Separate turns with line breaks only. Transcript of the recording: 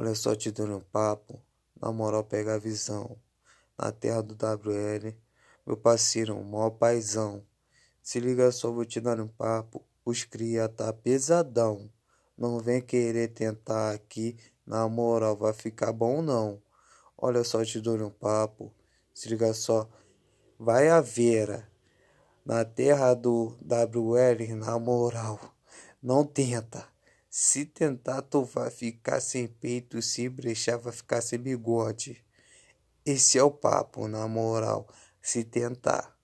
Olha só, te dando um papo. Na moral, pega a visão. Na terra do WL, meu parceiro, um maior paizão. Se liga só, vou te dar um papo. Os cria tá pesadão. Não vem querer tentar aqui. Na moral, vai ficar bom não. Olha só, te dou um papo. Se liga só. Vai a Vera. Na terra do WL, na moral. Não tenta. Se tentar, tu vai ficar sem peito, se brechar, vai ficar sem bigode. Esse é o papo, na moral. Se tentar.